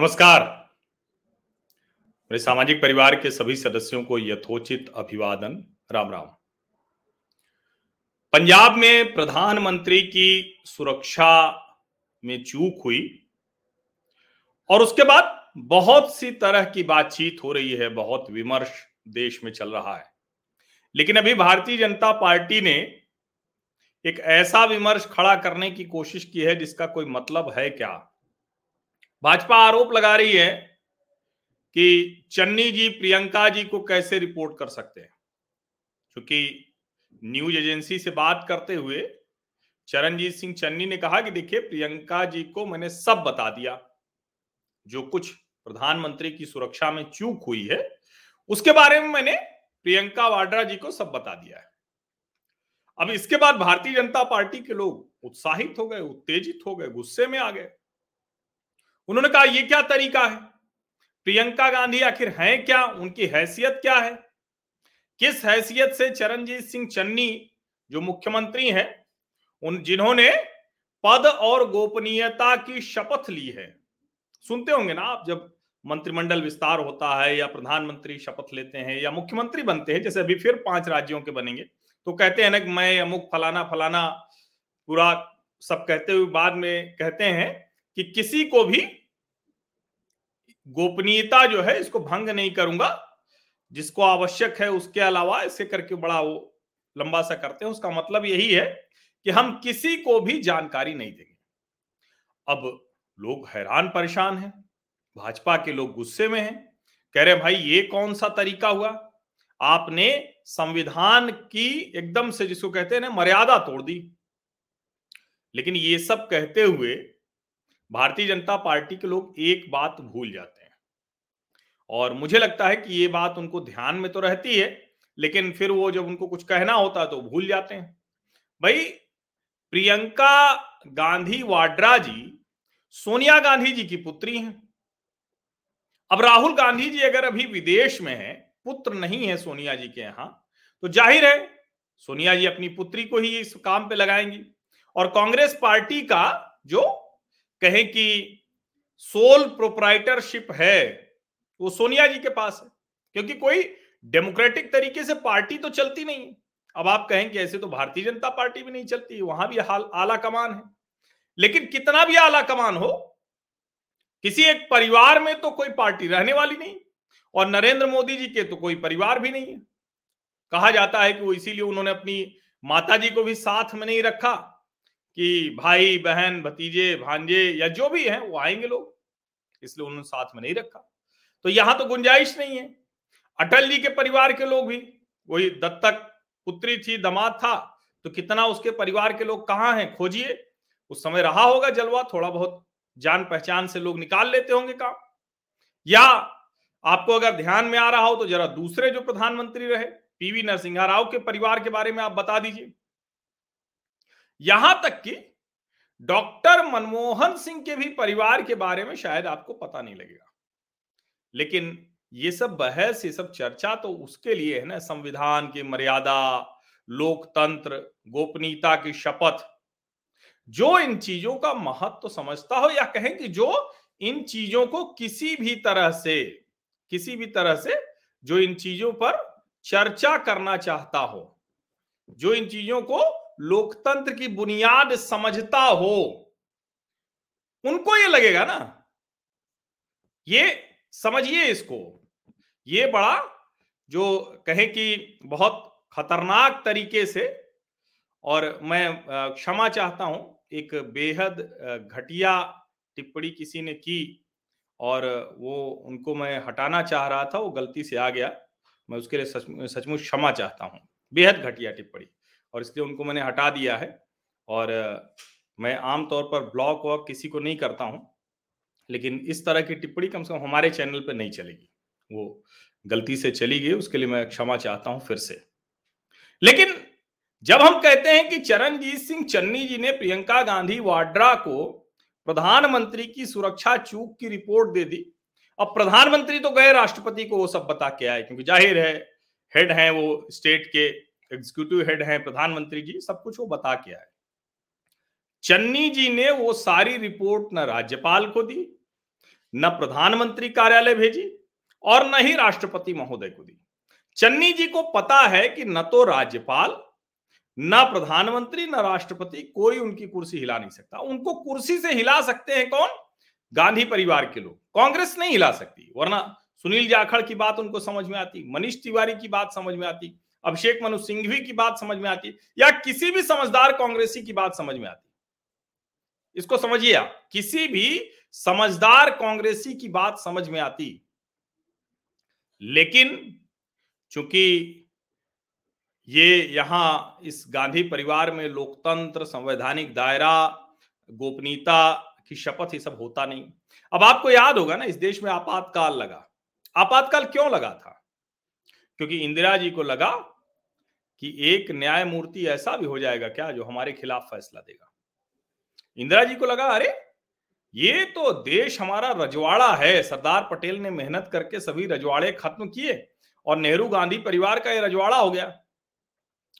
नमस्कार। मेरे सामाजिक परिवार के सभी सदस्यों को यथोचित अभिवादन। राम राम। पंजाब में प्रधानमंत्री की सुरक्षा में चूक हुई और उसके बाद बहुत सी तरह की बातचीत हो रही है, बहुत विमर्श देश में चल रहा है। लेकिन अभी भारतीय जनता पार्टी ने एक ऐसा विमर्श खड़ा करने की कोशिश की है जिसका कोई मतलब है क्या? भाजपा आरोप लगा रही है कि चन्नी जी, प्रियंका जी को कैसे रिपोर्ट कर सकते हैं? क्योंकि न्यूज़ एजेंसी से बात करते हुए चरणजीत सिंह चन्नी ने कहा कि देखिए, प्रियंका जी को मैंने सब बता दिया। जो कुछ प्रधानमंत्री की सुरक्षा में चूक हुई है, उसके बारे में मैंने प्रियंका वाड्रा जी को सब बता दिया है। अब इसके बाद भारतीय जनता पार्टी के लोग उत्साहित हो गए, उत्तेजित हो गए, गुस्से में आ गए। उन्होंने कहा यह क्या तरीका है? प्रियंका गांधी आखिर हैं क्या? उनकी हैसियत क्या है? किस हैसियत से चरणजीत सिंह चन्नी, जो मुख्यमंत्री हैं, उन जिन्होंने पद और गोपनीयता की शपथ ली है? सुनते होंगे ना आप, जब मंत्रिमंडल विस्तार होता है या प्रधानमंत्री शपथ लेते हैं या मुख्यमंत्री बनते हैं, जैसे अभी फिर पाँच राज्यों के बनेंगे तो कहते हैं ना कि मैं, अमुक, फलाना फलाना, पूरा सब कहते हुए बाद में कहते हैं कि किसी को भी गोपनीयता जो है, इसको भंग नहीं करूँगा। जिसको आवश्यक है, उसके अलावा इसे करके बड़ा वो लंबा सा करते हैं। उसका मतलब यही है कि हम किसी को भी जानकारी नहीं देंगे। अब लोग हैरान परेशान हैं। भाजपा के लोग गुस्से में हैं। कह रहे भाई, ये कौन सा तरीका हुआ? आपने संविधान की एकदम से जिसको कहते हैं ना, मर्यादा तोड़ दी। लेकिन ये सब कहते हुए भारतीय जनता पार्टी के लोग एक बात भूल जाते हैं। और मुझे लगता है कि ये बात उनको ध्यान में तो रहती है, लेकिन फिर वो जब उनको कुछ कहना होता है तो भूल जाते हैं। भाई, प्रियंका गांधी वाड्रा जी सोनिया गांधी जी की पुत्री हैं। अब राहुल गांधी जी अगर अभी विदेश में है, पुत्र नहीं है सोनिया जी के यहाँ तो ज़ाहिर है सोनिया जी अपनी पुत्री को ही इस काम पे लगाएँगी। और कांग्रेस पार्टी का जो कहें कि सोल प्रोपराइटरशिप है, वो सोनिया जी के पास है, क्योंकि कोई डेमोक्रेटिक तरीके से पार्टी तो चलती नहीं है। अब आप कहें कि ऐसे तो भारतीय जनता पार्टी भी नहीं चलती, वहाँ भी हाल, आला कमान है। लेकिन कितना भी आला कमान हो, किसी एक परिवार में तो कोई पार्टी रहने वाली नहीं, और नरेंद्र मोदी जी के तो कोई परिवार भी नहीं है। कहा जाता है कि वो इसीलिए उन्होंने अपनी माता जी को भी साथ में नहीं रखा कि भाई, बहन, भतीजे, भांजे या जो भी हैं, वो आएँगे लोग। इसलिए उन्होंने साथ में नहीं रखा। तो यहाँ तो गुंजाइश नहीं है। अटल जी के परिवार के लोग भी, वही दत्तक पुत्री थी, दमाद था तो कितना उसके परिवार के लोग कहाँ हैं, खोजिए। उस समय रहा होगा जलवा थोड़ा बहुत जान पहचान से लोग निकाल लेते होंगे काम। या आपको अगर ध्यान में आ रहा हो तो जरा दूसरे जो प्रधानमंत्री रहे पीवी नरसिंहा राव के परिवार के बारे में आप बता दीजिए। यहाँ तक कि डॉक्टर मनमोहन सिंह के भी परिवार के बारे में शायद आपको पता नहीं लगेगा। लेकिन ये सब बहस, ये सब चर्चा तो उसके लिए है ना, संविधान की मर्यादा, लोकतंत्र, गोपनीयता की शपथ, जो इन चीज़ों का महत्व तो समझता हो या कहें कि जो इन चीज़ों को किसी भी तरह से, किसी भी तरह से जो इन चीज़ों पर चर्चा करना चाहता हो, जो इन चीज़ों को लोकतंत्र की बुनियाद समझता हो, उनको ये लगेगा ना। ये समझिए इसको। ये बड़ा जो कहें कि बहुत खतरनाक तरीके से, और मैं क्षमा चाहता हूँ, एक बेहद घटिया टिप्पणी किसी ने की, और वो उनको मैं हटाना चाह रहा था, वो गलती से आ गया। मैं उसके लिए सच, सचमुच क्षमा चाहता हूँ। बेहद घटिया टिप्पणी। और इसलिए उनको मैंने हटा दिया है। और मैं आमतौर पर ब्लॉक वॉक किसी को नहीं करता हूँ, लेकिन इस तरह की टिप्पणी कम से कम हमारे चैनल पर नहीं चलेगी। वो गलती से चली गई, उसके लिए मैं क्षमा चाहता हूँ फिर से। लेकिन जब हम कहते हैं कि चरणजीत सिंह चन्नी जी ने प्रियंका गांधी वाड्रा को प्रधानमंत्री की सुरक्षा चूक की रिपोर्ट दे दी, अब प्रधानमंत्री तो गए राष्ट्रपति को वो सब बता के आए, क्योंकि ज़ाहिर है, हेड है वो स्टेट के एग्जीक्यूटिव हेड है, प्रधानमंत्री जी, सब कुछ वो बता के आए। चन्नी जी ने वो सारी रिपोर्ट न राज्यपाल को दी, न प्रधानमंत्री कार्यालय भेजी और न ही राष्ट्रपति महोदय को दी। चन्नी जी को पता है कि न तो राज्यपाल, न प्रधानमंत्री, न राष्ट्रपति कोई उनकी कुर्सी हिला नहीं सकता। उनको कुर्सी से हिला सकते हैं कौन? गांधी परिवार के लोग। कांग्रेस नहीं हिला सकती, वरना सुनील जाखड़ की बात उनको समझ में आती, मनीष तिवारी की बात समझ में आती। अभिषेक मनु सिंघवी की बात समझ में आती या किसी भी समझदार कांग्रेसी की बात समझ में आती? इसको समझिए आप। किसी भी समझदार कांग्रेसी की बात समझ में आती। लेकिन चूँकि ये यहाँ इस गांधी परिवार में लोकतंत्र, संवैधानिक दायरा, गोपनीयता की शपथ ये सब होता नहीं। अब आपको याद होगा ना, इस देश में आपातकाल लगा। आपातकाल क्यों लगा था? क्योंकि इंदिरा जी को लगा कि एक न्यायमूर्ति ऐसा भी हो जाएगा क्या जो हमारे खिलाफ फैसला देगा? इंदिरा जी को लगा, अरे, ये तो देश हमारा रजवाड़ा है। सरदार पटेल ने मेहनत करके सभी रजवाड़े खत्म किए और नेहरू गांधी परिवार का ये रजवाड़ा हो गया।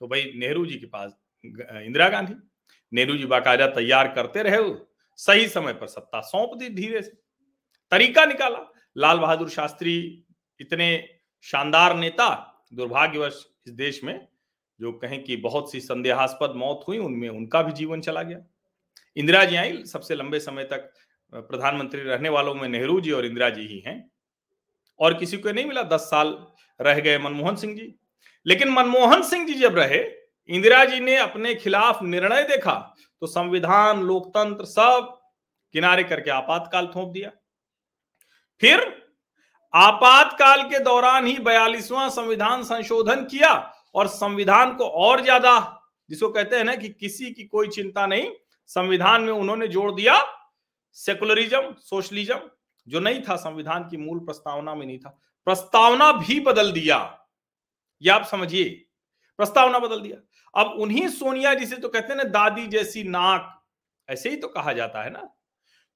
तो भाई, नेहरू जी के पास इंदिरा गांधी, नेहरू जी बाकायदा तैयार करते रहे, सही समय पर सत्ता सौंप दी धीरे से। तरीका निकाला। लाल बहादुर शास्त्री इतने शानदार नेता, दुर्भाग्यवश इस देश में जो कहें कि बहुत सी संदेहास्पद मौत हुई, उनमें उनका भी जीवन चला गया। इंदिरा जी आई, सबसे लंबे समय तक प्रधानमंत्री रहने वालों में नेहरू जी और इंदिरा जी ही हैं। और किसी को नहीं मिला, दस साल रह गए मनमोहन सिंह जी। लेकिन मनमोहन सिंह जी जब रहे, इंदिरा जी ने अपने खिलाफ निर्णय देखा तो संविधान, लोकतंत्र सब किनारे करके आपातकाल थोप दिया। फिर आपातकाल के दौरान ही बयालीसवां संविधान संशोधन किया और संविधान को और ज़्यादा, जिसको कहते हैं ना कि किसी की कोई चिंता नहीं, संविधान में उन्होंने जोड़ दिया, सेकुलरिज्म, सोशलिज्म, जो नहीं था संविधान की मूल प्रस्तावना में नहीं था, प्रस्तावना भी बदल दिया। ये आप समझिए, प्रस्तावना बदल दिया। अब उन्हीं सोनिया जिसे तो कहते हैं ना, दादी जैसी नाक, ऐसे ही तो कहा जाता है ना।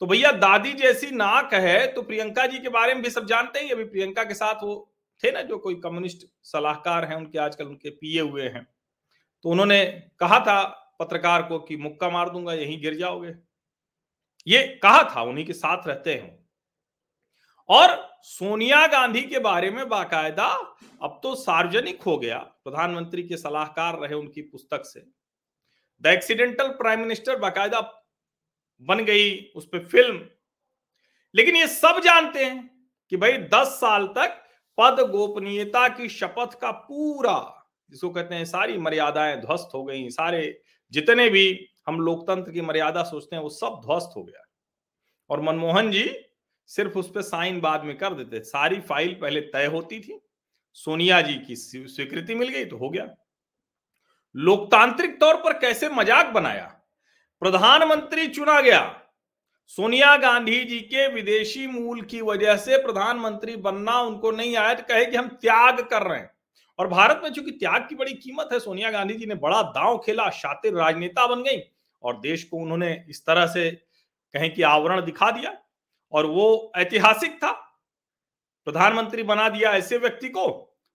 तो भैया, दादी जैसी नाक है तो प्रियंका जी के बारे में भी सब जानते ही अभी प्रियंका के साथ वो थे ना, जो कोई कम्युनिस्ट सलाहकार हैं, उनके आजकल उनके पिए हुए हैं। तो उन्होंने कहा था पत्रकार को कि मुक्का मार दूँगा, यहीं गिर जाओगे। ये कहा था, उन्हीं के साथ रहते हैं। और सोनिया गांधी के बारे में बाकायदा अब तो सार्वजनिक हो गया, प्रधानमंत्री के सलाहकार रहे उनकी पुस्तक से। द एक्सीडेंटल प्राइम मिनिस्टर बाकायदा बन गई उस पर फ़िल्म। लेकिन ये सब जानते हैं कि भाई दस साल तक पद गोपनीयता की शपथ का पूरा, जिसको कहते हैं सारी मर्यादाएँ ध्वस्त हो गई, सारे जितने भी हम लोकतंत्र की मर्यादा सोचते हैं, वो सब ध्वस्त हो गया। और मनमोहन जी सिर्फ़ उस पर साइन बाद में कर देते, सारी फ़ाइल पहले तय होती थी, सोनिया जी की स्वीकृति मिल गई तो हो गया। लोकतांत्रिक तौर पर कैसे मज़ाक बनाया? प्रधानमंत्री चुना गया सोनिया गांधी जी के विदेशी मूल की वजह से प्रधानमंत्री बनना उनको नहीं आया तो कहे कि हम त्याग कर रहे हैं। और भारत में चूँकि त्याग की बड़ी कीमत है, सोनिया गांधी जी ने बड़ा दांव खेला, शातिर राजनेता बन गई, और देश को उन्होंने इस तरह से कहें कि आवरण दिखा दिया, और वो ऐतिहासिक था। प्रधानमंत्री बना दिया ऐसे व्यक्ति को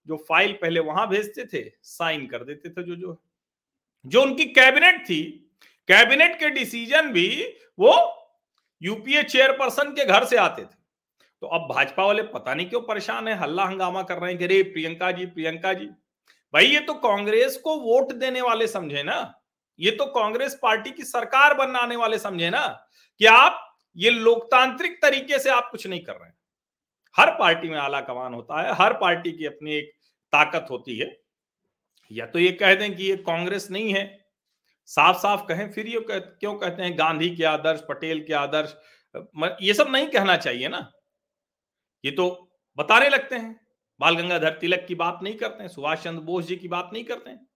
जो फ़ाइल पहले वहाँ भेजते थे, साइन कर देते थे जो जो जो उनकी कैबिनेट थी। कैबिनेट के डिसीज़न भी वो यूपीए चेयरपर्सन के घर से आते थे। तो अब भाजपा वाले पता नहीं क्यों परेशान है, हल्ला हंगामा कर रहे हैं कि रे प्रियंका जी प्रियंका जी। भाई, ये तो कांग्रेस को वोट देने वाले समझे ना। ये तो कांग्रेस पार्टी की सरकार बनाने वाले समझे ना कि आप ये लोकतांत्रिक तरीके से आप कुछ नहीं कर रहे हैं। हर पार्टी में आला कमान होता है, हर पार्टी की अपनी एक ताकत होती है। या तो ये कह दें कि ये कांग्रेस नहीं है साफ़ साफ़ कहें फिर ये कह, क्यों कहते हैं गांधी के आदर्श पटेल के आदर्श ये सब नहीं कहना चाहिए ना। ये तो बताने लगते हैं बाल गंगाधर तिलक की बात नहीं करते हैं सुभाष चंद्र बोस जी की बात नहीं करते हैं।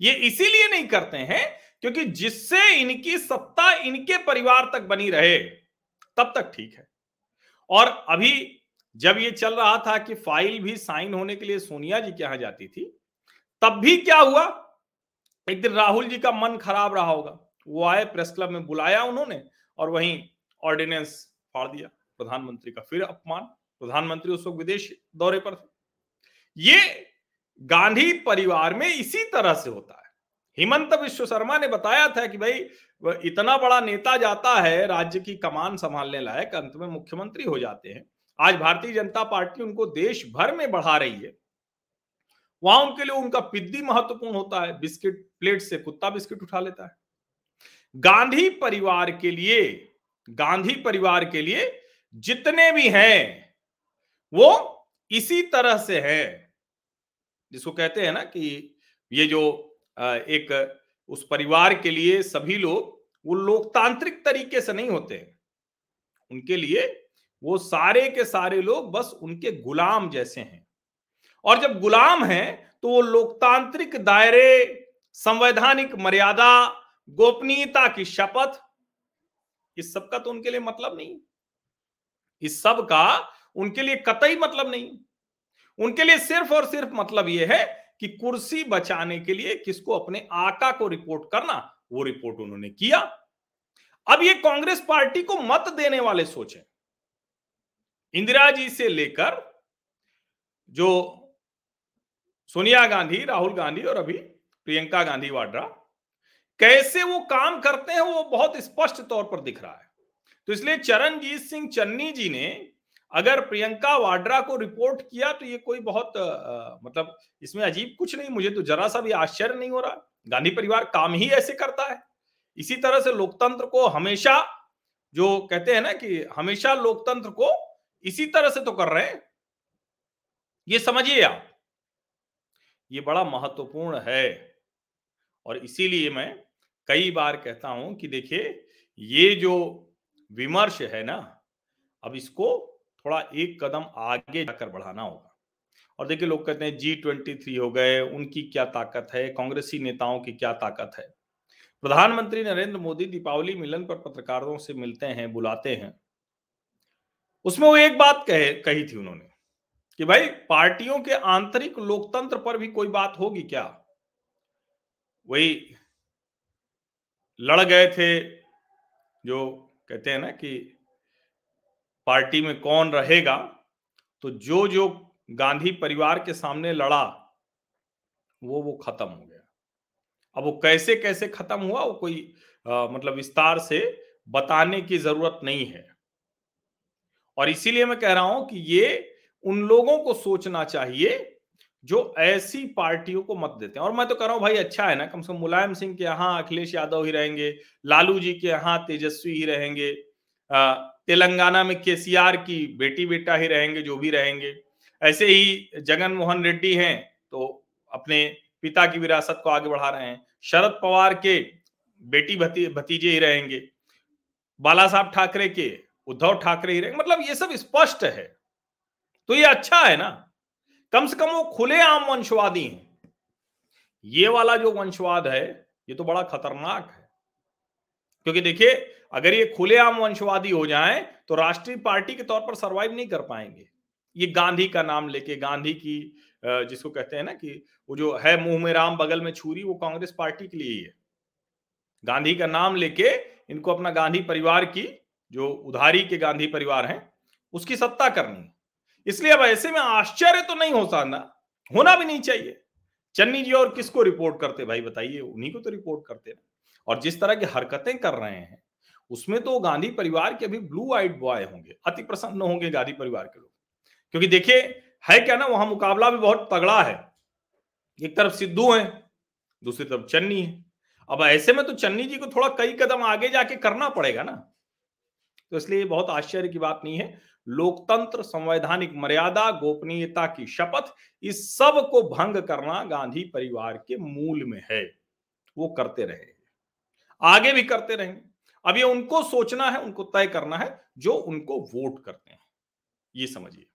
ये इसीलिए नहीं करते हैं क्योंकि जिससे इनकी सत्ता इनके परिवार तक बनी रहे तब तक ठीक है। और अभी जब ये चल रहा था कि फ़ाइल भी साइन होने के लिए सोनिया जी के यहाँ जाती थी तब भी क्या हुआ? एक दिन राहुल जी का मन खराब रहा होगा। वो आए, प्रेस क्लब में बुलाया उन्होंने और वहीं ऑर्डिनेंस फाड़ दिया, प्रधानमंत्री का फिर अपमान। प्रधानमंत्री उस वक्त विदेश दौरे पर थे। ये गांधी परिवार में इसी तरह से होता है। हिमंत विश्व शर्मा ने बताया था कि भाई इतना बड़ा नेता जाता है, राज्य की कमान संभालने लायक, अंत में मुख्यमंत्री हो जाते हैं। आज भारतीय जनता पार्टी उनको देश भर में बढ़ा रही है। वहाँ उनके लिए उनका पिद्दी महत्वपूर्ण होता है। बिस्किट प्लेट से कुत्ता बिस्किट उठा लेता है। गांधी परिवार के लिए, गांधी परिवार के लिए जितने भी हैं, वो इसी तरह से है, जिसको कहते हैं ना कि ये जो एक, उस परिवार के लिए सभी लोग, वो लोकतांत्रिक तरीके से नहीं होते। उनके लिए वो सारे के सारे लोग बस उनके गुलाम जैसे हैं। और जब गुलाम हैं तो वो लोकतांत्रिक दायरे, संवैधानिक मर्यादा, गोपनीयता की शपथ, इस सब का तो उनके लिए मतलब नहीं। इस सब का उनके लिए कतई मतलब नहीं। उनके लिए सिर्फ़ और सिर्फ़ मतलब यह है कि कुर्सी बचाने के लिए किसको अपने आका को रिपोर्ट करना, वो रिपोर्ट उन्होंने किया। अब ये कांग्रेस पार्टी को मत देने वाले सोचे। इंदिरा जी से लेकर जो सोनिया गांधी राहुल गांधी और अभी प्रियंका गांधी वाड्रा। कैसे वो काम करते हैं वो बहुत स्पष्ट तौर पर दिख रहा है। तो इसलिए चरणजीत सिंह चन्नी जी ने अगर प्रियंका वाड्रा को रिपोर्ट किया तो ये कोई बहुत आ, मतलब इसमें अजीब कुछ नहीं मुझे तो जरा सा भी आश्चर्य नहीं हो रहा। गांधी परिवार काम ही ऐसे करता है। इसी तरह से लोकतंत्र को हमेशा जो कहते हैं ना कि हमेशा लोकतंत्र को इसी तरह से तो कर रहे हैं। ये समझिए आप। ये बड़ा महत्वपूर्ण है। और इसीलिए मैं कई बार कहता हूँ कि देखिए, ये जो विमर्श है ना, अब इसको थोड़ा एक कदम आगे जाकर बढ़ाना होगा। और देखिए, लोग कहते हैं जी ट्वेंटी थ्री हो गए, उनकी क्या ताकत है? कांग्रेसी नेताओं की क्या ताकत है? प्रधानमंत्री नरेंद्र मोदी दीपावली मिलन पर पत्रकारों से मिलते हैं, बुलाते हैं। उसमें वो एक बात कहे, कही थी उन्होंने कि भाई पार्टियों के आंतरिक लोकतंत्र पर भी कोई बात होगी क्या? वही लड़ गए थे जो कहते हैं ना कि पार्टी में कौन रहेगा तो जो जो गांधी परिवार के सामने लड़ा वो वो खत्म हो गया। अब वो कैसे कैसे खत्म हुआ वो कोई आ, मतलब विस्तार से बताने की ज़रूरत नहीं है। और इसीलिए मैं कह रहा हूँ कि ये उन लोगों को सोचना चाहिए जो ऐसी पार्टियों को मत देते हैं। और मैं तो कह रहा हूँ भाई अच्छा है ना कम से कम मुलायम सिंह के यहाँ अखिलेश यादव ही रहेंगे लालू जी के यहाँ तेजस्वी ही रहेंगे तेलंगाना में केसीआर की बेटी बेटा ही रहेंगे जो भी रहेंगे। ऐसे ही जगन मोहन रेड्डी हैं तो अपने पिता की विरासत को आगे बढ़ा रहे हैं। शरद पवार के बेटी भती, भतीजे ही रहेंगे। बाला साहब ठाकरे के उद्धव ठाकरे ही रहेंगे। मतलब ये सब स्पष्ट है। तो ये अच्छा है ना? कम से कम वो खुले आम वंशवादी हैं। ये वाला जो वंशवाद है, ये तो बड़ा खतरनाक है। क्योंकि देखिए, अगर ये खुलेआम वंशवादी हो जाए तो राष्ट्रीय पार्टी के तौर पर सरवाइव नहीं कर पाएँगे। ये गांधी का नाम लेके, गांधी की जिसको कहते हैं ना कि वो जो है मुँह में राम, बगल में छुरी, वो कांग्रेस पार्टी के लिए ही है। गांधी का नाम लेके, इनको अपना गांधी परिवार की, जो उधारी के गांधी परिवार हैं, उसकी सत्ता करनी इसलिए अब ऐसे में आश्चर्य तो नहीं हो सकता, होना भी नहीं चाहिए। चन्नी जी और किसको रिपोर्ट करते? भाई बताइए, उन्हीं को तो रिपोर्ट करते ना और जिस तरह की हरकतें कर रहे हैं, उसमें तो गांधी परिवार के अभी ब्लू आइड बॉय होंगे अति प्रसन्न होंगे गांधी परिवार के लोग। क्योंकि देखिए, है क्या ना, वहाँ मुकाबला भी बहुत तगड़ा है। एक तरफ़ सिद्धू है, दूसरी तरफ़ चन्नी है। अब ऐसे में तो चन्नी जी को थोड़ा कई कदम आगे जाके करना पड़ेगा ना। तो इसलिए बहुत आश्चर्य की बात नहीं है। लोकतंत्र, संवैधानिक मर्यादा, गोपनीयता की शपथ, इस सबको भंग करना गांधी परिवार के मूल में है। वो करते रहे। आगे भी करते रहेंगे अब ये उनको सोचना है, उनको तय करना है, जो उनको वोट करते हैं। ये समझिए।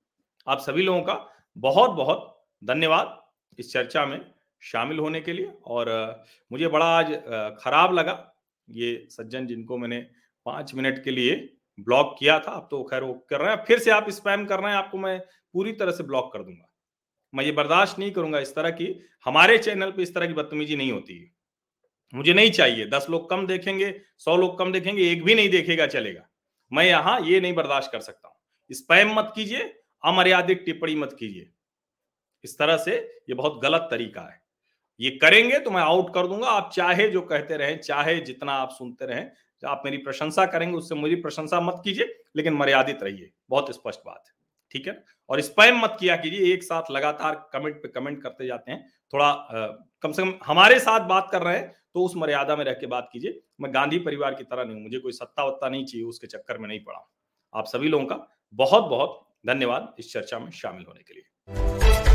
आप सभी लोगों का बहुत बहुत धन्यवाद इस चर्चा में शामिल होने के लिए। और मुझे बड़ा आज खराब लगा ये सज्जन जिनको मैंने पाँच मिनट के लिए ब्लॉक किया था, अब तो खैर वो कर रहे हैं। फिर से आप स्पैम कर रहे हैं, आपको मैं पूरी तरह से ब्लॉक कर दूँगा। मैं ये बर्दाश्त नहीं करूँगा इस तरह की, हमारे चैनल पे इस तरह की बदतमीजी नहीं होती। है मुझे नहीं चाहिए। दस लोग कम देखेंगे, सौ लोग कम देखेंगे, एक भी नहीं देखेगा, चलेगा। मैं यहाँ ये नहीं बर्दाश्त कर सकता हूँ। स्पैम मत कीजिए, अमर्यादित टिप्पणी मत कीजिए। इस तरह से ये बहुत गलत तरीका है। ये करेंगे तो मैं आउट कर दूँगा। आप चाहे जो कहते रहें चाहे जितना आप सुनते रहें आप मेरी प्रशंसा करेंगे उससे मुझे प्रशंसा मत कीजिए लेकिन मर्यादित रहिए। बहुत स्पष्ट बात। है ठीक है? और स्पैम मत किया कीजिए एक साथ लगातार कमेंट पे कमेंट करते जाते हैं। थोड़ा आ, कम से कम हमारे साथ बात कर रहे हैं तो उस मर्यादा में रह के बात कीजिए। मैं गांधी परिवार की तरह नहीं हूँ मुझे कोई सत्ता वत्ता नहीं चाहिए उसके चक्कर में नहीं पड़ा आप सभी लोगों का बहुत बहुत धन्यवाद इस चर्चा में शामिल होने के लिए।